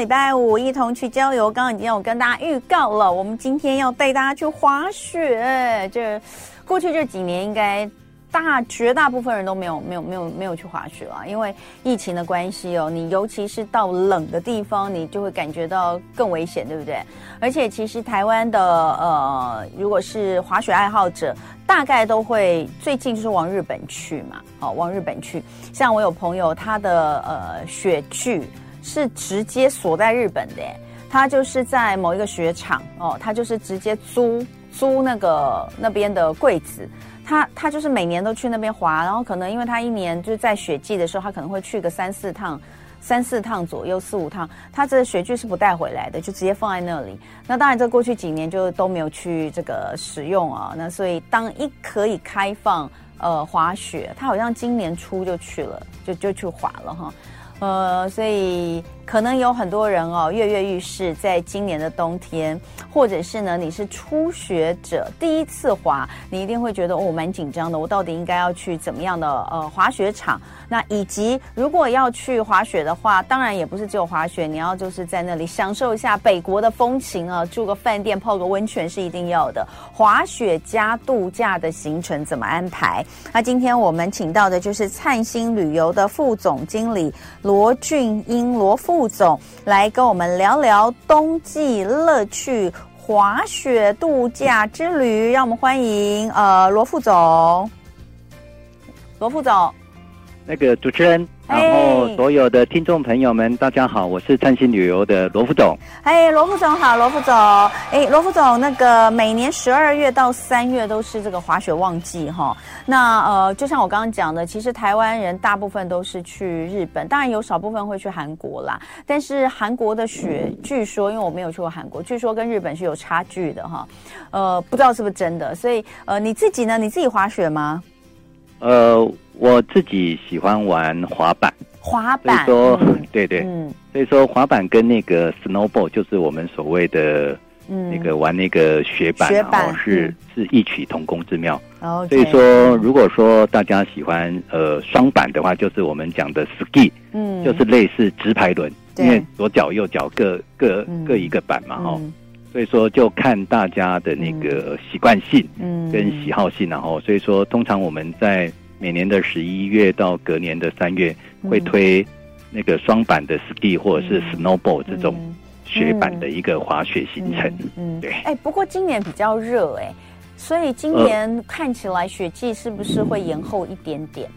礼拜五一同去郊游。刚刚已经有跟大家预告了，我们今天要带大家去滑雪。这过去这几年应该。大绝大部分人都没有没有没有没有去滑雪了，因为疫情的关系哦。你尤其是到冷的地方，你就会感觉到更危险，对不对？而且其实台湾的呃，如果是滑雪爱好者，大概都会最近就是往日本去嘛，哦，往日本去。像我有朋友，他的呃雪具是直接锁在日本的，他就是在某一个雪场哦，他就是直接租租那个那边的柜子。他他就是每年都去那边滑，然后可能因为他一年就是在雪季的时候，他可能会去个三四趟，三四趟左右，四五趟。他这个雪具是不带回来的，就直接放在那里。那当然，这过去几年就都没有去这个使用啊。那所以当一可以开放呃滑雪，他好像今年初就去了，就就去滑了哈。呃，所以。可能有很多人哦，跃跃欲试，在今年的冬天，或者是呢，你是初学者，第一次滑，你一定会觉得哦，蛮紧张的。我到底应该要去怎么样的呃滑雪场？那以及如果要去滑雪的话，当然也不是只有滑雪，你要就是在那里享受一下北国的风情啊，住个饭店，泡个温泉是一定要的。滑雪加度假的行程怎么安排？那今天我们请到的就是灿星旅游的副总经理罗俊英罗副。副总来跟我们聊聊冬季乐趣滑雪度假之旅，让我们欢迎呃罗副总，罗副总，那个主持人。然后，所有的听众朋友们，大家好，我是灿星旅游的罗副总。哎，罗副总好，罗副总。哎，罗副总，那个每年十二月到三月都是这个滑雪旺季哈。那呃，就像我刚刚讲的，其实台湾人大部分都是去日本，当然有少部分会去韩国啦。但是韩国的雪，据说因为我没有去过韩国，据说跟日本是有差距的哈。呃，不知道是不是真的。所以呃，你自己呢？你自己滑雪吗？呃。我自己喜欢玩滑板，滑板，所以说，嗯、对对，嗯，所以说滑板跟那个 snowboard 就是我们所谓的，那个玩那个雪板，然后是、嗯、是异曲同工之妙。所以说，如果说大家喜欢呃双板的话，就是我们讲的 ski，嗯，就是类似直排轮，因为左脚右脚各各、嗯、各一个板嘛，哈、嗯，所以说就看大家的那个习惯性，嗯，跟喜好性，然后所以说通常我们在每年的十一月到隔年的三月，会推那个双板的 ski 或者是 snowboard 这种雪板的一个滑雪行程。嗯，对。哎，不过今年比较热哎，所以今年看起来雪季是不是会延后一点点？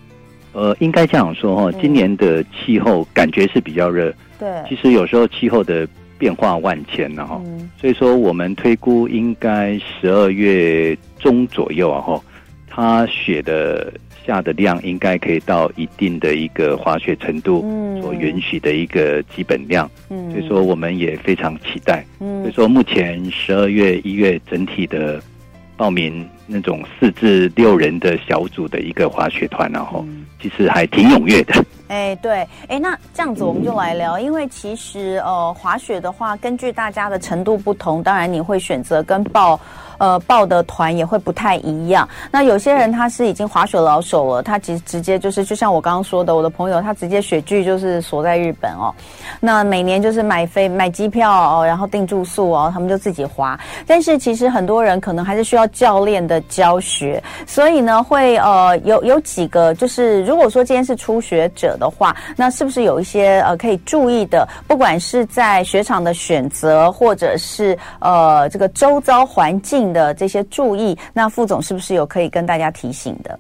呃，应该这样说哈，今年的气候感觉是比较热。对。其实有时候气候的变化万千然后，所以说我们推估应该十二月中左右啊哈，它雪的。下的量应该可以到一定的一个滑雪程度，所允许的一个基本量，嗯，所以说我们也非常期待，嗯，所以说目前十二月、一月整体的报名那种四至六人的小组的一个滑雪团，然后其实还挺踊跃的。哎，对，哎，那这样子我们就来聊，因为其实呃滑雪的话，根据大家的程度不同，当然你会选择跟报。呃，报的团也会不太一样。那有些人他是已经滑雪老手了，他直直接就是，就像我刚刚说的，我的朋友他直接雪具就是锁在日本哦。那每年就是买飞买机票哦，然后订住宿哦，他们就自己滑。但是其实很多人可能还是需要教练的教学，所以呢，会呃有有几个就是，如果说今天是初学者的话，那是不是有一些呃可以注意的？不管是在雪场的选择，或者是呃这个周遭环境。的这些注意，那副总是不是有可以跟大家提醒的？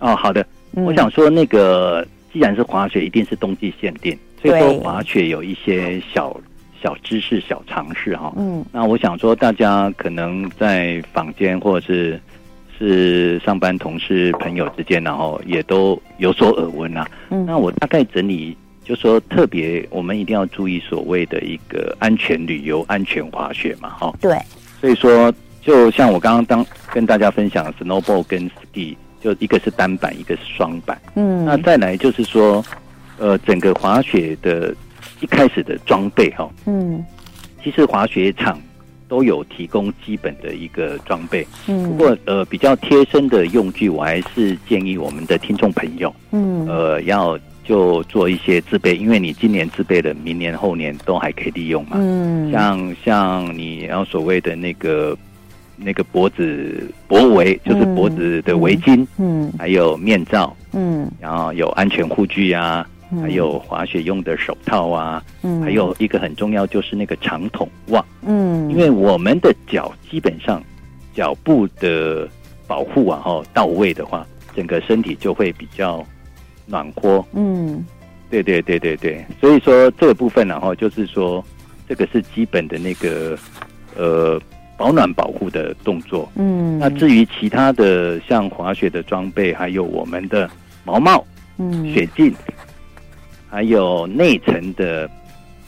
哦，好的，嗯、我想说，那个既然是滑雪，一定是冬季限定，所以说滑雪有一些小小知识、小常识哈。嗯，那我想说，大家可能在坊间或者是是上班同事朋友之间，然后也都有所耳闻啊。嗯，那我大概整理，就说特别我们一定要注意所谓的一个安全旅游、安全滑雪嘛。哈，对，所以说。就像我刚刚当跟大家分享，snowboard 跟 ski，就一个是单板，一个是双板。嗯，那再来就是说，呃，整个滑雪的一开始的装备哈，嗯，其实滑雪场都有提供基本的一个装备。嗯，不过呃，比较贴身的用具，我还是建议我们的听众朋友，嗯，呃，要就做一些自备，因为你今年自备的，明年后年都还可以利用嘛。嗯，像像你要所谓的那个那个脖子脖围，就是脖子的围巾，嗯，还有面罩，嗯，然后有安全护具啊，还有滑雪用的手套啊，嗯，还有一个很重要就是那个长筒袜，嗯，因为我们的脚基本上脚部的保护啊，哈到位的话，整个身体就会比较。暖和，嗯，对对对对对，所以说这个部分然后就是说，这个是基本的那个呃保暖保护的动作，嗯，那至于其他的像滑雪的装备，还有我们的毛帽，嗯，雪镜，还有内层的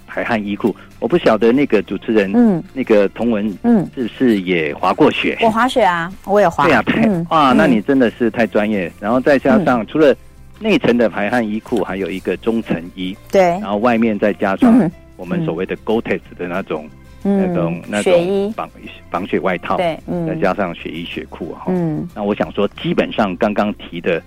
排汗衣裤，我不晓得那个主持人，嗯，那个同文，嗯，是不是也滑过雪？我滑雪啊，我也滑，对啊，太、嗯、哇，那你真的是太专业，然后再加上除了。内层的排汗衣裤，还有一个中层衣，对，然后外面再加上我们所谓的 Gore-Tex 的那种、嗯、那种那种防防雪外套，对，嗯，再加上雪衣雪裤哈，嗯，那我想说，基本上刚刚提的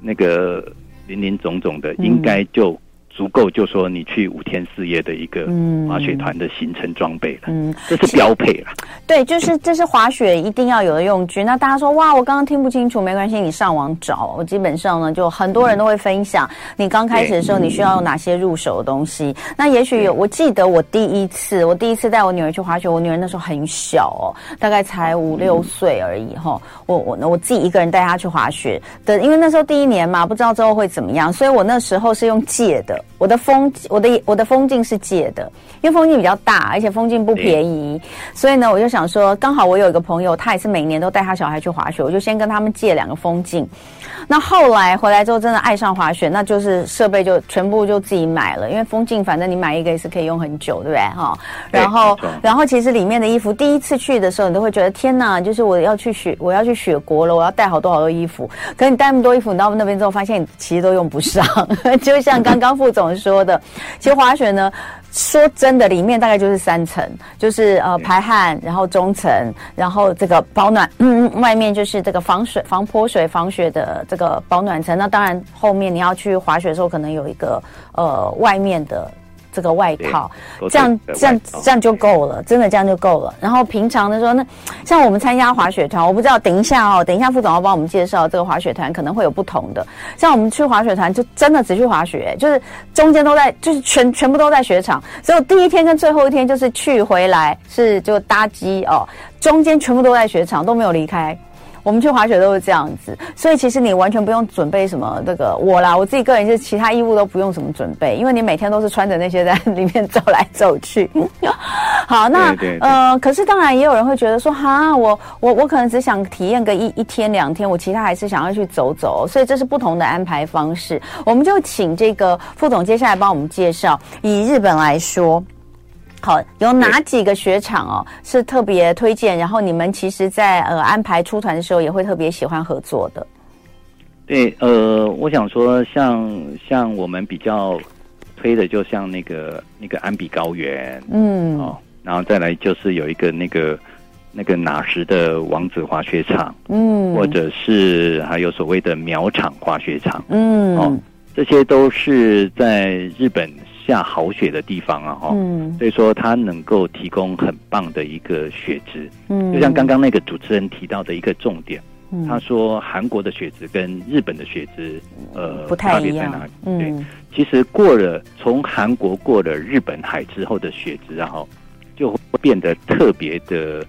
那个林林总总的，应该就。足够，就说你去五天四夜的一个滑雪团的行程装备了，嗯，这是标配了。对，就是这是滑雪一定要有的用具。那大家说哇，我刚刚听不清楚，没关系，你上网找。我基本上呢，就很多人都会分享，你刚开始的时候你需要用哪些入手的东西。那也许有，我记得我第一次，我第一次带我女儿去滑雪，我女儿那时候很小哦，大概才五六岁而已哈。我我我自己一个人带她去滑雪的，因为那时候第一年嘛，不知道之后会怎么样，所以我那时候是用借的。我的风，我的我的风镜是借的，因为风镜比较大，而且风镜不便宜，所以呢，我就想说，刚好我有一个朋友，他也是每年都带他小孩去滑雪，我就先跟他们借两个风镜。那后来回来之后，真的爱上滑雪，那就是设备就全部就自己买了，因为风镜反正你买一个也是可以用很久，对不对？哈，然后然后其实里面的衣服，第一次去的时候，你都会觉得天哪，就是我要去雪，我要去雪国了，我要带好多好多衣服。可是你带那么多衣服，你到那边之后，发现你其实都用不上，就像刚刚副总。说的，其实滑雪呢，说真的，里面大概就是三层，就是呃排汗，然后中层，然后这个保暖，嗯，外面就是这个防水、防泼水、防雪的这个保暖层。那当然，后面你要去滑雪的时候，可能有一个呃外面的。这个外套，这样这样这样就够了，真的这样就够了。然后平常的时候，那像我们参加滑雪团，我不知道，等一下哦，等一下副总要帮我们介绍这个滑雪团，可能会有不同的。像我们去滑雪团，就真的只去滑雪，就是中间都在，就是全全部都在雪场。所以第一天跟最后一天就是去回来是就搭机哦，中间全部都在雪场，都没有离开。我们去滑雪都是这样子，所以其实你完全不用准备什么这个我啦，我自己个人就是其他衣物都不用什么准备，因为你每天都是穿着那些在里面走来走去。好，那呃，可是当然也有人会觉得说，哈，我我我可能只想体验个一一天两天，我其他还是想要去走走，所以这是不同的安排方式。我们就请这个副总接下来帮我们介绍，以日本来说。好，有哪几个雪场哦是特别推荐？然后你们其实在，在呃安排出团的时候，也会特别喜欢合作的。对，呃，我想说像，像像我们比较推的，就像那个那个安比高原，嗯，哦，然后再来就是有一个那个那个哪时的王子滑雪场，嗯，或者是还有所谓的苗场滑雪场，嗯，哦，这些都是在日本。下好雪的地方啊，哈，嗯，所以说它能够提供很棒的一个雪质，嗯，就像刚刚那个主持人提到的一个重点，嗯，他说韩国的雪质跟日本的雪质，呃，不太一样，差别在哪里？嗯，对，其实过了从韩国过了日本海之后的雪质，然后就会变得特别的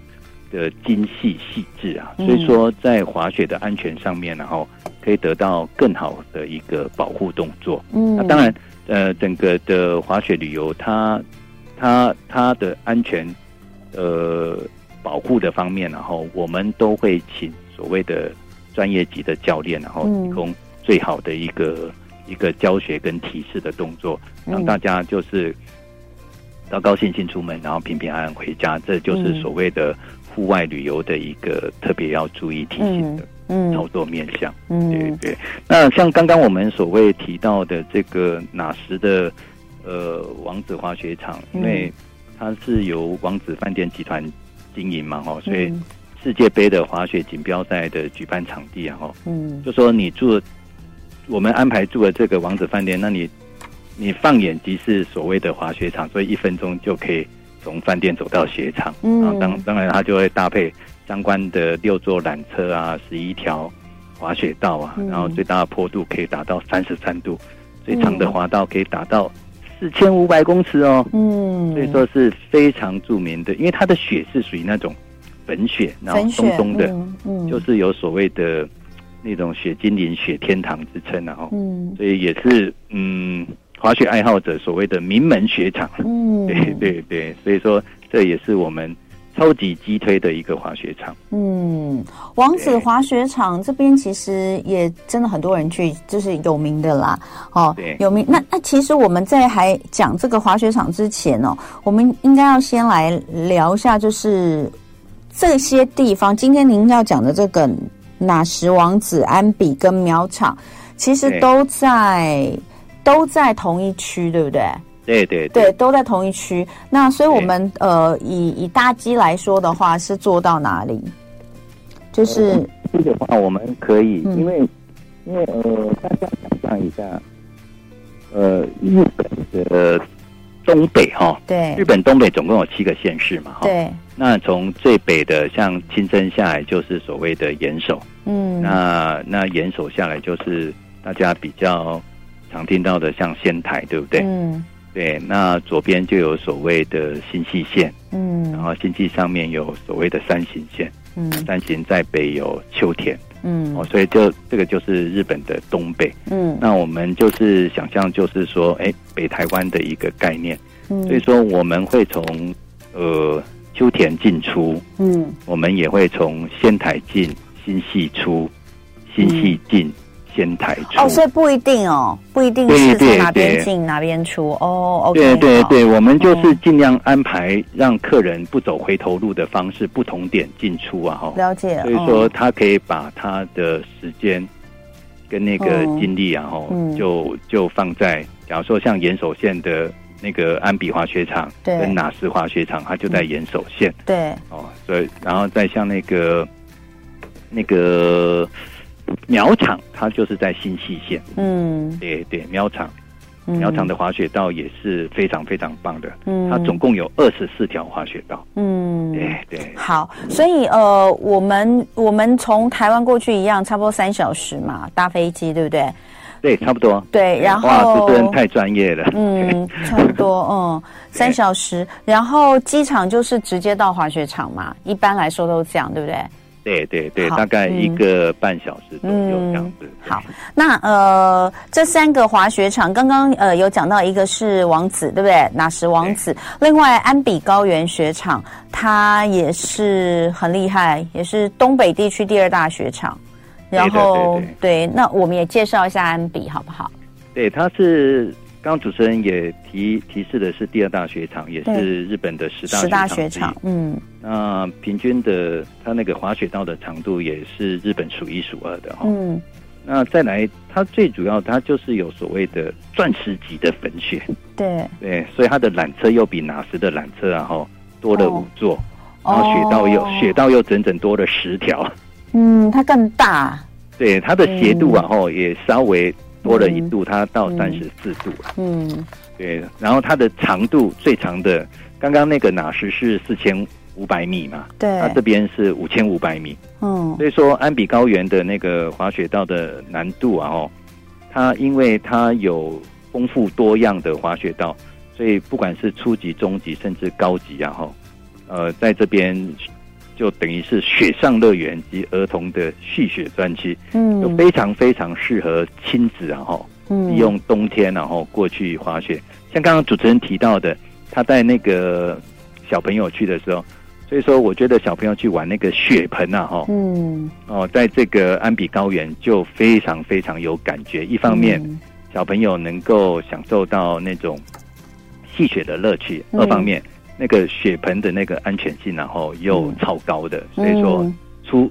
的精细细致啊，所以说在滑雪的安全上面，然后可以得到更好的一个保护动作，嗯，那当然。呃，整个的滑雪旅游，它它它的安全呃保护的方面，然后我们都会请所谓的专业级的教练，然后提供最好的一个、嗯、一个教学跟提示的动作，让大家就是高高兴兴出门，然后平平安安回家，这就是所谓的户外旅游的一个特别要注意提醒的。操作面向，嗯，对对。那像刚刚我们所谓提到的这个哪时的呃王子滑雪场，因为它是由王子饭店集团经营嘛，哈，所以世界杯的滑雪锦标赛的举办场地啊，哈，嗯，就说你住我们安排住了这个王子饭店，那你你放眼即是所谓的滑雪场，所以一分钟就可以从饭店走到雪场。嗯，然后当当然它就会搭配相关的六座缆车啊，十一条滑雪道啊，嗯、然后最大的坡度可以达到三十三度，最长的滑道可以达到四千五百公尺哦。嗯，所以说是非常著名的，因为它的雪是属于那种粉雪，然后松松的，嗯，嗯。就是有所谓的。那种雪精灵、雪天堂之称，然后，嗯，所以也是嗯，滑雪爱好者所谓的名门雪场，嗯，对对对，所以说这也是我们超级激推的一个滑雪场。嗯，王子滑雪场这边其实也真的很多人去，就是有名的啦，哦，对，有名。那那其实我们在还讲这个滑雪场之前哦，我们应该要先来聊一下，就是这些地方。今天您要讲的这个。哪时王子、安比跟苗场，其实都在都在同一区，对不对？对对对，都在同一区。那所以我们呃，以以大机来说的话，是做到哪里？就是这个话，我们可以，因为因为呃，大家想象一下，呃，日本的东北哈，对，日本东北总共有七个县市嘛，哈对。那从最北的像青森下来就是所谓的岩手，嗯，那那岩手下来就是大家比较常听到的像仙台，对不对？嗯，对。那左边就有所谓的新系线，嗯，然后新系上面有所谓的山形线，嗯，山形在北有秋田，嗯，哦，所以就这个就是日本的东北，嗯，那我们就是想象就是说，哎，北台湾的一个概念，嗯，所以说我们会从呃。秋田进出，嗯，我们也会从仙台进，新系出，新系进，嗯、仙台出。哦，所以不一定哦，不一定是从哪边进哪边出哦。OK，对对对，我们就是尽量安排让客人不走回头路的方式，不同点进出啊，哈。了解。所以说，他可以把他的时间跟那个精力啊，哈、嗯，就就放在，假如说像岩手县的。那个安比滑雪场跟哪斯滑雪场，它就在岩手县。对，哦，所以然后再像那个那个苗场，它就是在新潟县。嗯，对对，苗场，苗场的滑雪道也是非常非常棒的。嗯，它总共有二十四条滑雪道。嗯，对对。好，所以呃，我们我们从台湾过去一样，差不多三小时嘛，搭飞机，对不对？对，差不多。对，然后哇，主持人太专业了。嗯，差不多，嗯，三小时。然后机场就是直接到滑雪场嘛，一般来说都是这样，对不对？对对对，大概一个半小时左右这样子。好，那呃，这三个滑雪场，刚刚呃有讲到一个是王子，对不对？哪时王子？另外安比高原雪场，它也是很厉害，也是东北地区第二大雪场。然后对，那我们也介绍一下安比好不好？对，它是刚刚主持人也提提示的是第二大雪场，也是日本的十大十大雪场。嗯，那平均的它那个滑雪道的长度也是日本数一数二的哈。嗯，那再来，它最主要它就是有所谓的钻石级的粉雪。对对，所以它的缆车又比哪时的缆车然后多了五座，哦、然后雪道又、哦、雪道又整整多了十条。嗯，它更大，对它的斜度啊，吼、嗯、也稍微多了一度，它到三十四度了。嗯，对，然后它的长度最长的，刚刚那个哪时是四千五百米嘛？对，它这边是五千五百米。嗯，所以说安比高原的那个滑雪道的难度啊，哦，它因为它有丰富多样的滑雪道，所以不管是初级、中级甚至高级啊，哈，呃，在这边。就等于是雪上乐园及儿童的戏雪专区，嗯，就非常非常适合亲子然后，嗯，利用冬天然后过去滑雪。像刚刚主持人提到的，他带那个小朋友去的时候，所以说我觉得小朋友去玩那个雪盆啊，哈，嗯，哦，在这个安比高原就非常非常有感觉。一方面，小朋友能够享受到那种戏雪的乐趣；二方面。那个雪盆的那个安全性，然后又超高的，嗯、所以说初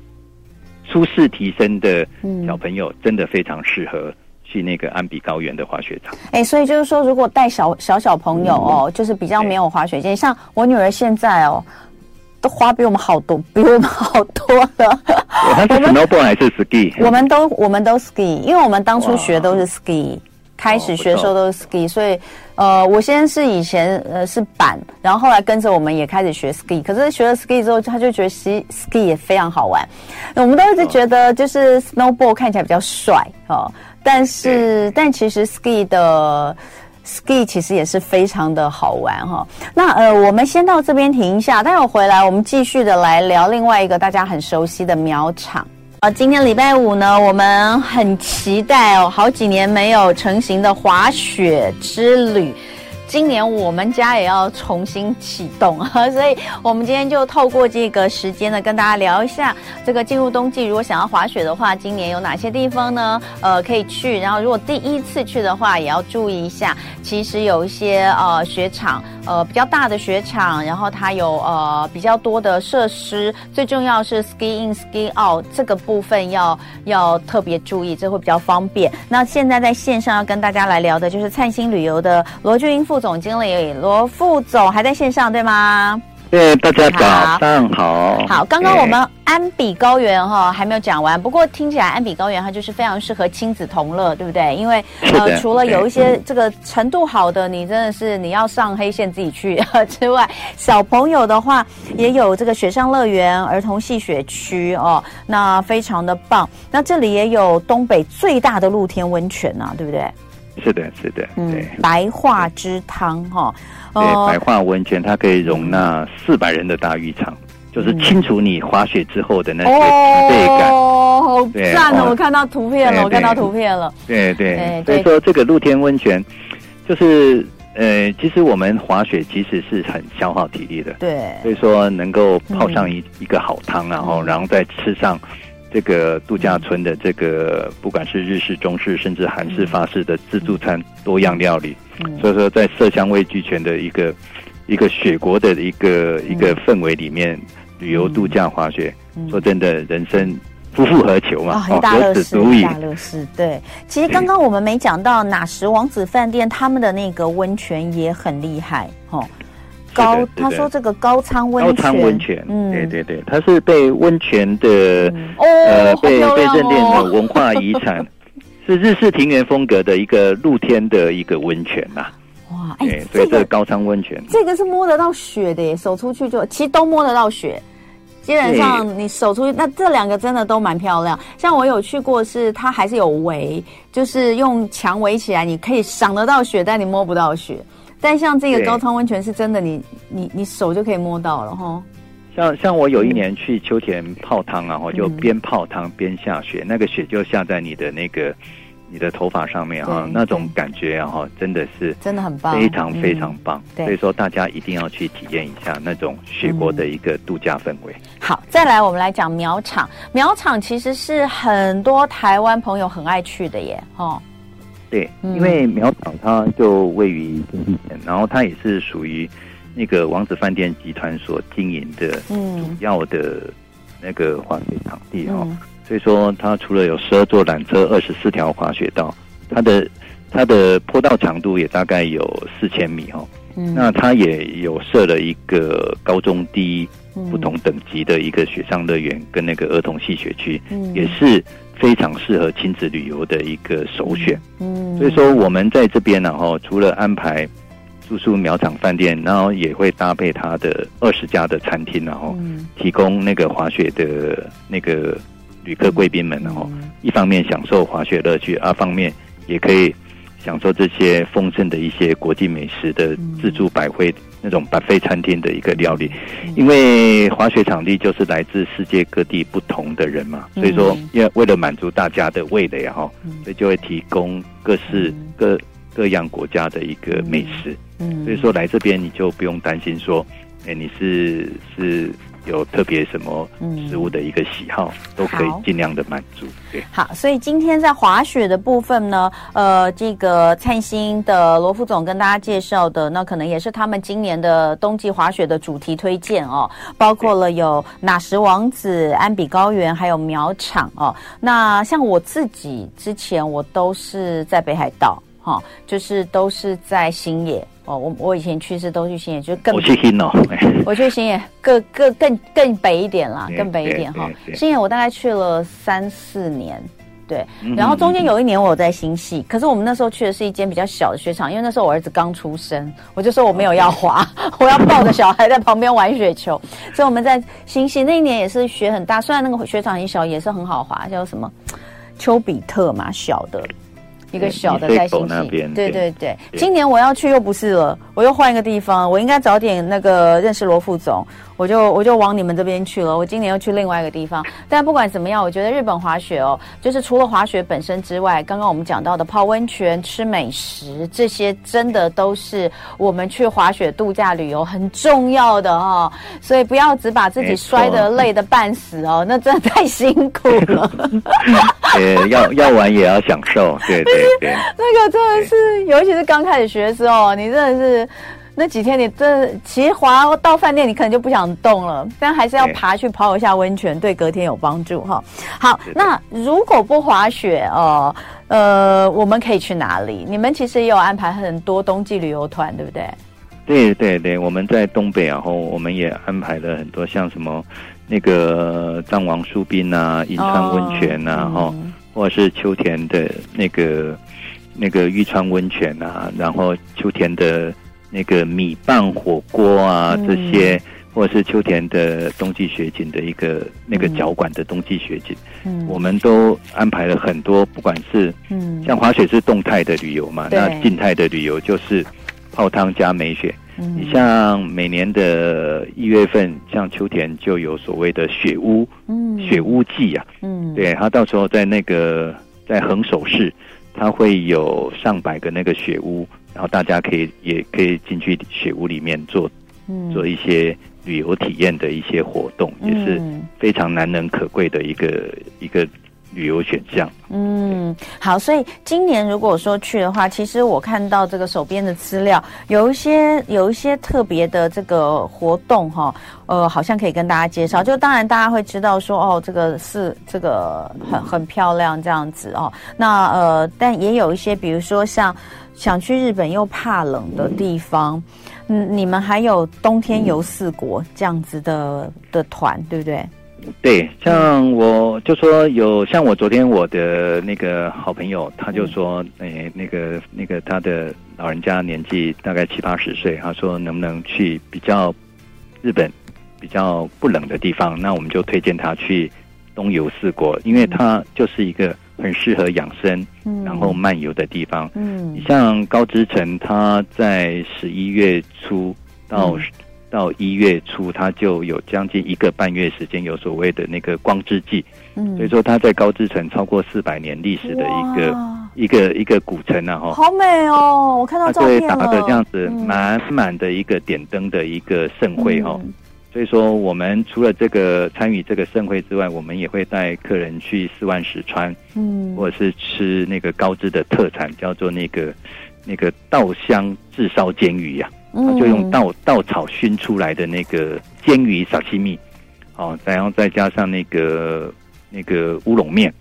初试提升的小朋友真的非常适合去那个安比高原的滑雪场。哎、欸，所以就是说，如果带小小小朋友哦，嗯、就是比较没有滑雪经验，像我女儿现在哦。都花比我们好多，比我们好多的。他是 snowboard 还是 ski？我们都我们都 ski，因为我们当初学都是 ski。开始学的时候都是 ski，、哦、所以呃，我先是以前呃是板，然后后来跟着我们也开始学 ski。可是学了 ski 之后，他就觉得 ski ski 也非常好玩。我们都一直觉得就是 snowboard 看起来比较帅哦，但是但其实 ski 的 ski 其实也是非常的好玩哈、哦。那呃，我们先到这边停一下，待会回来我们继续的来聊另外一个大家很熟悉的苗场。啊，今天礼拜五呢，我们很期待哦，好几年没有成型的滑雪之旅。今年我们家也要重新启动啊，所以我们今天就透过这个时间呢，跟大家聊一下这个进入冬季，如果想要滑雪的话，今年有哪些地方呢？呃，可以去。然后如果第一次去的话，也要注意一下。其实有一些呃雪场，呃比较大的雪场，然后它有呃比较多的设施。最重要是 ski in ski out 这个部分要要特别注意，这会比较方便。那现在在线上要跟大家来聊的就是灿星旅游的罗俊英副总经理罗副总还在线上对吗？对，大家早上好。好，刚刚我们安比高原哈还没有讲完，不过听起来安比高原它就是非常适合亲子同乐，对不对？因为呃，除了有一些这个程度好的，你真的是你要上黑线自己去 之外，小朋友的话也有这个雪上乐园、儿童戏雪区哦，那非常的棒。那这里也有东北最大的露天温泉呐、啊，对不对？是的，是的，嗯，白化之汤哈，对，白化温泉它可以容纳四百人的大浴场，就是清除你滑雪之后的那些疲惫感。哦，好赞哦！我看到图片了，我看到图片了。对对，所以说这个露天温泉，就是呃，其实我们滑雪其实是很消耗体力的。对，所以说能够泡上一一个好汤，然后然后再吃上。这个度假村的这个，不管是日式、中式，甚至韩式、法式的自助餐，多样料理，所以说在色香味俱全的一个一个雪国的一个一个氛围里面，旅游度假滑雪，说真的，人生夫复何求嘛？哦，一大乐事，一大乐事。对，其实刚刚我们没讲到哪时王子饭店他们的那个温泉也很厉害，哦。高，他说这个高仓温泉，高仓温泉，嗯，对对对，它是被温泉的，嗯、呃，哦、被被认定的文化遗产，是日式庭园风格的一个露天的一个温泉呐。哇，哎、欸，所以这个高仓温泉，这个是摸得到雪的耶，手出去就其实都摸得到雪。基本上你手出去，那这两个真的都蛮漂亮。像我有去过，是它还是有围，就是用墙围起来，你可以赏得到雪，但你摸不到雪。但像这个高汤温泉是真的你，你你你手就可以摸到了哈。像像我有一年去秋田泡汤啊，我就边泡汤边下雪，那个雪就下在你的那个你的头发上面哈，那种感觉啊，真的是真的很棒，非常非常棒。所以说大家一定要去体验一下那种雪国的一个度假氛围。好，再来我们来讲苗场，苗场其实是很多台湾朋友很爱去的耶，哈。对，因为苗场它就位于天地前，然后它也是属于那个王子饭店集团所经营的主要的那个滑雪场地哈，嗯、所以说它除了有十二座缆车、二十四条滑雪道，它的它的坡道长度也大概有四千米哈，嗯、那它也有设了一个高中低不同等级的一个雪上乐园跟那个儿童戏雪区，嗯、也是。非常适合亲子旅游的一个首选，嗯，所以说我们在这边呢，哈，除了安排住宿苗场饭店，然后也会搭配它的二十家的餐厅，然后提供那个滑雪的那个旅客贵宾们，然后一方面享受滑雪乐趣，二方面也可以享受这些丰盛的一些国际美食的自助百汇。那种 buffet 餐厅的一个料理，因为滑雪场地就是来自世界各地不同的人嘛，所以说，因为为了满足大家的味蕾哈，所以就会提供各式各各样国家的一个美食。所以说来这边你就不用担心说，哎，你是是。有特别什么食物的一个喜好，嗯、都可以尽量的满足。对，好，所以今天在滑雪的部分呢，呃，这个灿星的罗副总跟大家介绍的，那可能也是他们今年的冬季滑雪的主题推荐哦，包括了有哪什王子、安比高原，还有苗场哦。那像我自己之前，我都是在北海道，哈、哦，就是都是在新野。哦，我我以前去是都去新野，就更我去新哦，我去新野更更更更北一点啦，更北一点哈。新野我大概去了三四年。对，然后中间有一年我有在新潟，可是我们那时候去的是一间比较小的雪场，因为那时候我儿子刚出生，我就说我没有要滑，我要抱着小孩在旁边玩雪球，所以我们在新潟那一年也是雪很大，虽然那个雪场很小，也是很好滑，叫什么丘比特嘛，小的。一个小的在新潟，对对对。今年我要去又不是了，我又换一个地方。我应该早点那个认识罗副总，我就我就往你们这边去了。我今年又去另外一个地方。但不管怎么样，我觉得日本滑雪哦，就是除了滑雪本身之外，刚刚我们讲到的泡温泉、吃美食，这些真的都是我们去滑雪度假旅游很重要的哦。所以不要只把自己摔得累得半死哦，那真的太辛苦了。呃，要要玩也要享受，对对。对 那个真的是，尤其是刚开始学的时候，你真的是那几天，你真的其实滑到饭店，你可能就不想动了，但还是要爬去泡一下温泉，对隔天有帮助哈。好，那如果不滑雪哦，呃，我们可以去哪里？你们其实也有安排很多冬季旅游团，对不对？对对对，我们在东北，然后我们也安排了很多，像什么那个藏王树冰啊、银川温泉啊，哈、哦。嗯或者是秋田的那个那个玉川温泉啊，然后秋田的那个米棒火锅啊，嗯、这些，或者是秋田的冬季雪景的一个那个脚馆的冬季雪景，嗯，我们都安排了很多，不管是嗯，像滑雪是动态的旅游嘛，那静态的旅游就是泡汤加美雪。你像每年的一月份，像秋田就有所谓的雪屋，嗯，雪屋季啊，嗯，对，他到时候在那个在横手市，他会有上百个那个雪屋，然后大家可以也可以进去雪屋里面做，嗯，做一些旅游体验的一些活动，也是非常难能可贵的一个一个。旅游选项，嗯，好，所以今年如果说去的话，其实我看到这个手边的资料，有一些有一些特别的这个活动哈，呃，好像可以跟大家介绍。就当然大家会知道说，哦，这个是这个很很漂亮这样子哦。那呃，但也有一些，比如说像想去日本又怕冷的地方，嗯，你们还有冬天游四国这样子的的团，对不对？对，像我就说有像我昨天我的那个好朋友，他就说，哎，那个那个他的老人家年纪大概七八十岁，他说能不能去比较日本比较不冷的地方？那我们就推荐他去东游四国，因为它就是一个很适合养生，然后漫游的地方。嗯，你像高知城，他在十一月初到。到一月初，它就有将近一个半月时间，有所谓的那个光之季。嗯，所以说它在高知城超过四百年历史的一个一个一个古城啊，哈，好美哦！我看到照片了，对，打的这样子满满的一个点灯的一个盛会哈。嗯、所以说，我们除了这个参与这个盛会之外，我们也会带客人去四万石川，嗯，或者是吃那个高知的特产，叫做那个那个稻香炙烧煎鱼呀。他就用稻稻草熏出来的那个煎鱼沙西米，哦，然后再加上那个那个乌龙面，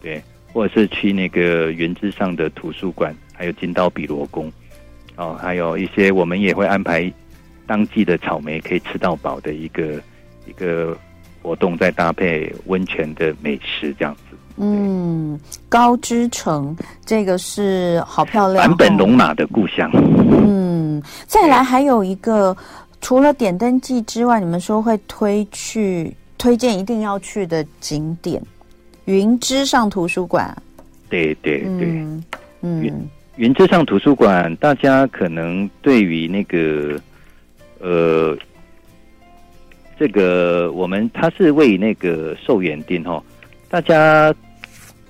对，或者是去那个原之上的图书馆，还有金刀比罗宫，哦，还有一些我们也会安排当季的草莓可以吃到饱的一个一个活动，再搭配温泉的美食这样子。嗯，高知城这个是好漂亮，坂本龙马的故乡。嗯，再来还有一个，除了点灯记之外，你们说会推去推荐一定要去的景点，云之上图书馆。对对对，嗯，云云之上图书馆，大家可能对于那个呃，这个我们它是为那个寿元町哈。大家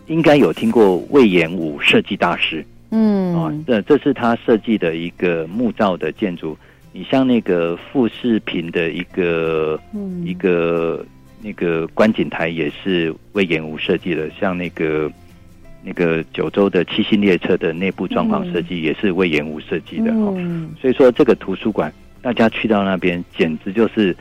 应该有听过魏延武设计大师，嗯，啊，这这是他设计的一个木造的建筑。你像那个富士平的一个，嗯，一个那个观景台也是魏延武设计的，像那个那个九州的七星列车的内部装潢设计也是魏延武设计的，嗯，所以说这个图书馆，大家去到那边简直就是。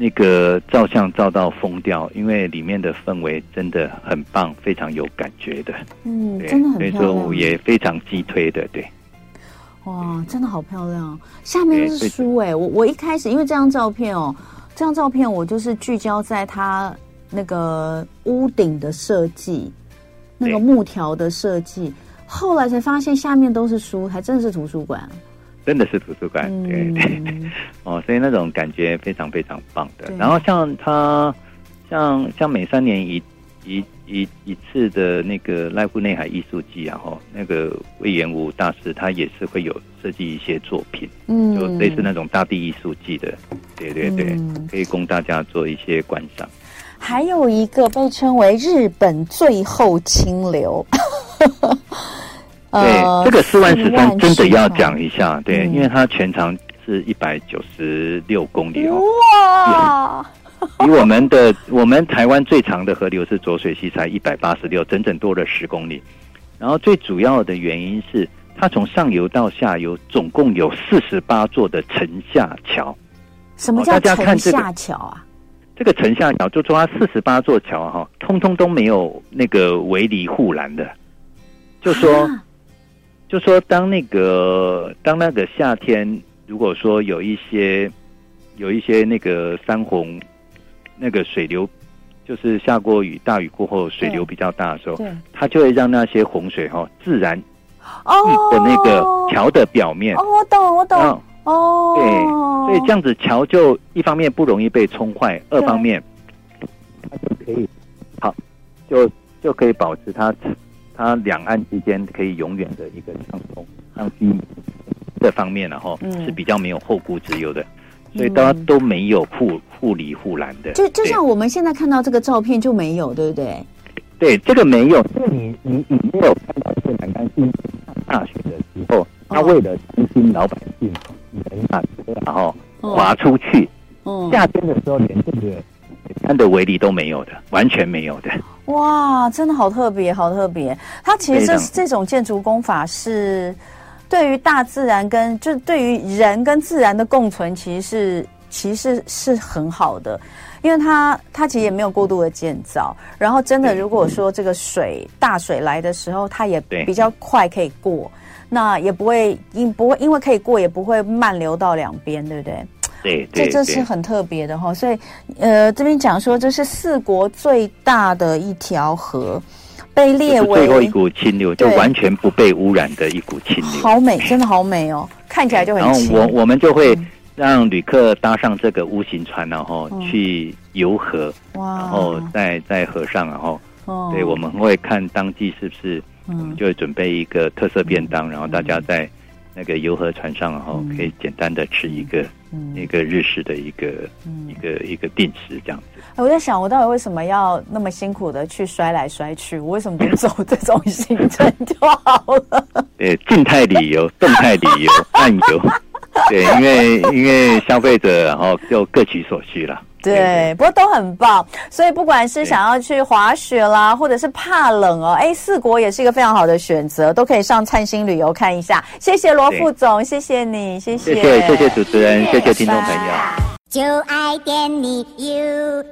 那个照相照到疯掉，因为里面的氛围真的很棒，非常有感觉的。嗯，真的很漂亮。所以说我也非常激推的，对。哇，真的好漂亮！下面是书哎，我我一开始因为这张照片哦，这张照片我就是聚焦在它那个屋顶的设计，那个木条的设计，后来才发现下面都是书，还真的是图书馆，真的是图书馆，对对对，嗯、哦，所以那种感觉非常非常棒的。然后像他，像像每三年一。一一一次的那个濑户内海艺术季啊，哈，那个魏延武大师他也是会有设计一些作品，嗯，就类似那种大地艺术季的，对对对，嗯、可以供大家做一些观赏。还有一个被称为日本最后清流，对，这个四万四三真的要讲一下，对，因为它全长是一百九十六公里哦，哇。比我们的我们台湾最长的河流是浊水溪，才一百八十六，整整多了十公里。然后最主要的原因是，它从上游到下游总共有四十八座的城下桥。什么叫城下桥啊？这个城下桥就说它四十八座桥哈，通通都没有那个围篱护栏的。就说，啊、就说当那个当那个夏天，如果说有一些有一些那个山洪。那个水流，就是下过雨，大雨过后水流比较大的时候，它就会让那些洪水哈自然哦的那个桥的表面。哦，我懂，我懂。哦，对，所以这样子桥就一方面不容易被冲坏，二方面它就可以好，就就可以保持它它两岸之间可以永远的一个畅通，让居这方面然后是比较没有后顾之忧的。所以大家都没有护护理护栏的，就就像我们现在看到这个照片就没有，对不对？对，这个没有。是你你你没有看到是南竿上大学的时候，他为了关心老百姓，人马车然后滑出去。嗯，夏天的时候连这个它的威力都没有的，完全没有的。哇，真的好特别，好特别。它其实这这种建筑工法是。对于大自然跟就是对于人跟自然的共存，其实是其实是很好的，因为它它其实也没有过度的建造，然后真的如果说这个水大水来的时候，它也比较快可以过，那也不会因不会因为可以过，也不会漫流到两边，对不对？对，对，这这是很特别的哈，所以呃这边讲说这是四国最大的一条河。被列为最后一股清流，就完全不被污染的一股清流，好美，真的好美哦，看起来就很清。然后我我们就会让旅客搭上这个 U 型船，然后去游河，然后在在河上，然后对，我们会看当季是不是，我们就会准备一个特色便当，然后大家在那个游河船上，然后可以简单的吃一个一个日式的一个一个一个定时这样子。我在想，我到底为什么要那么辛苦的去摔来摔去？我为什么不走这种行程就好了？对，静态旅游、动态旅游、漫游。对，因为因为消费者然后就各取所需了。对不过都很棒所以不管是想要去滑雪啦或者是怕冷哦哎四国也是一个非常好的选择都可以上灿星旅游看一下。谢谢罗副总谢谢你谢谢。对谢谢主持人谢谢听众朋友。就爱跟你 you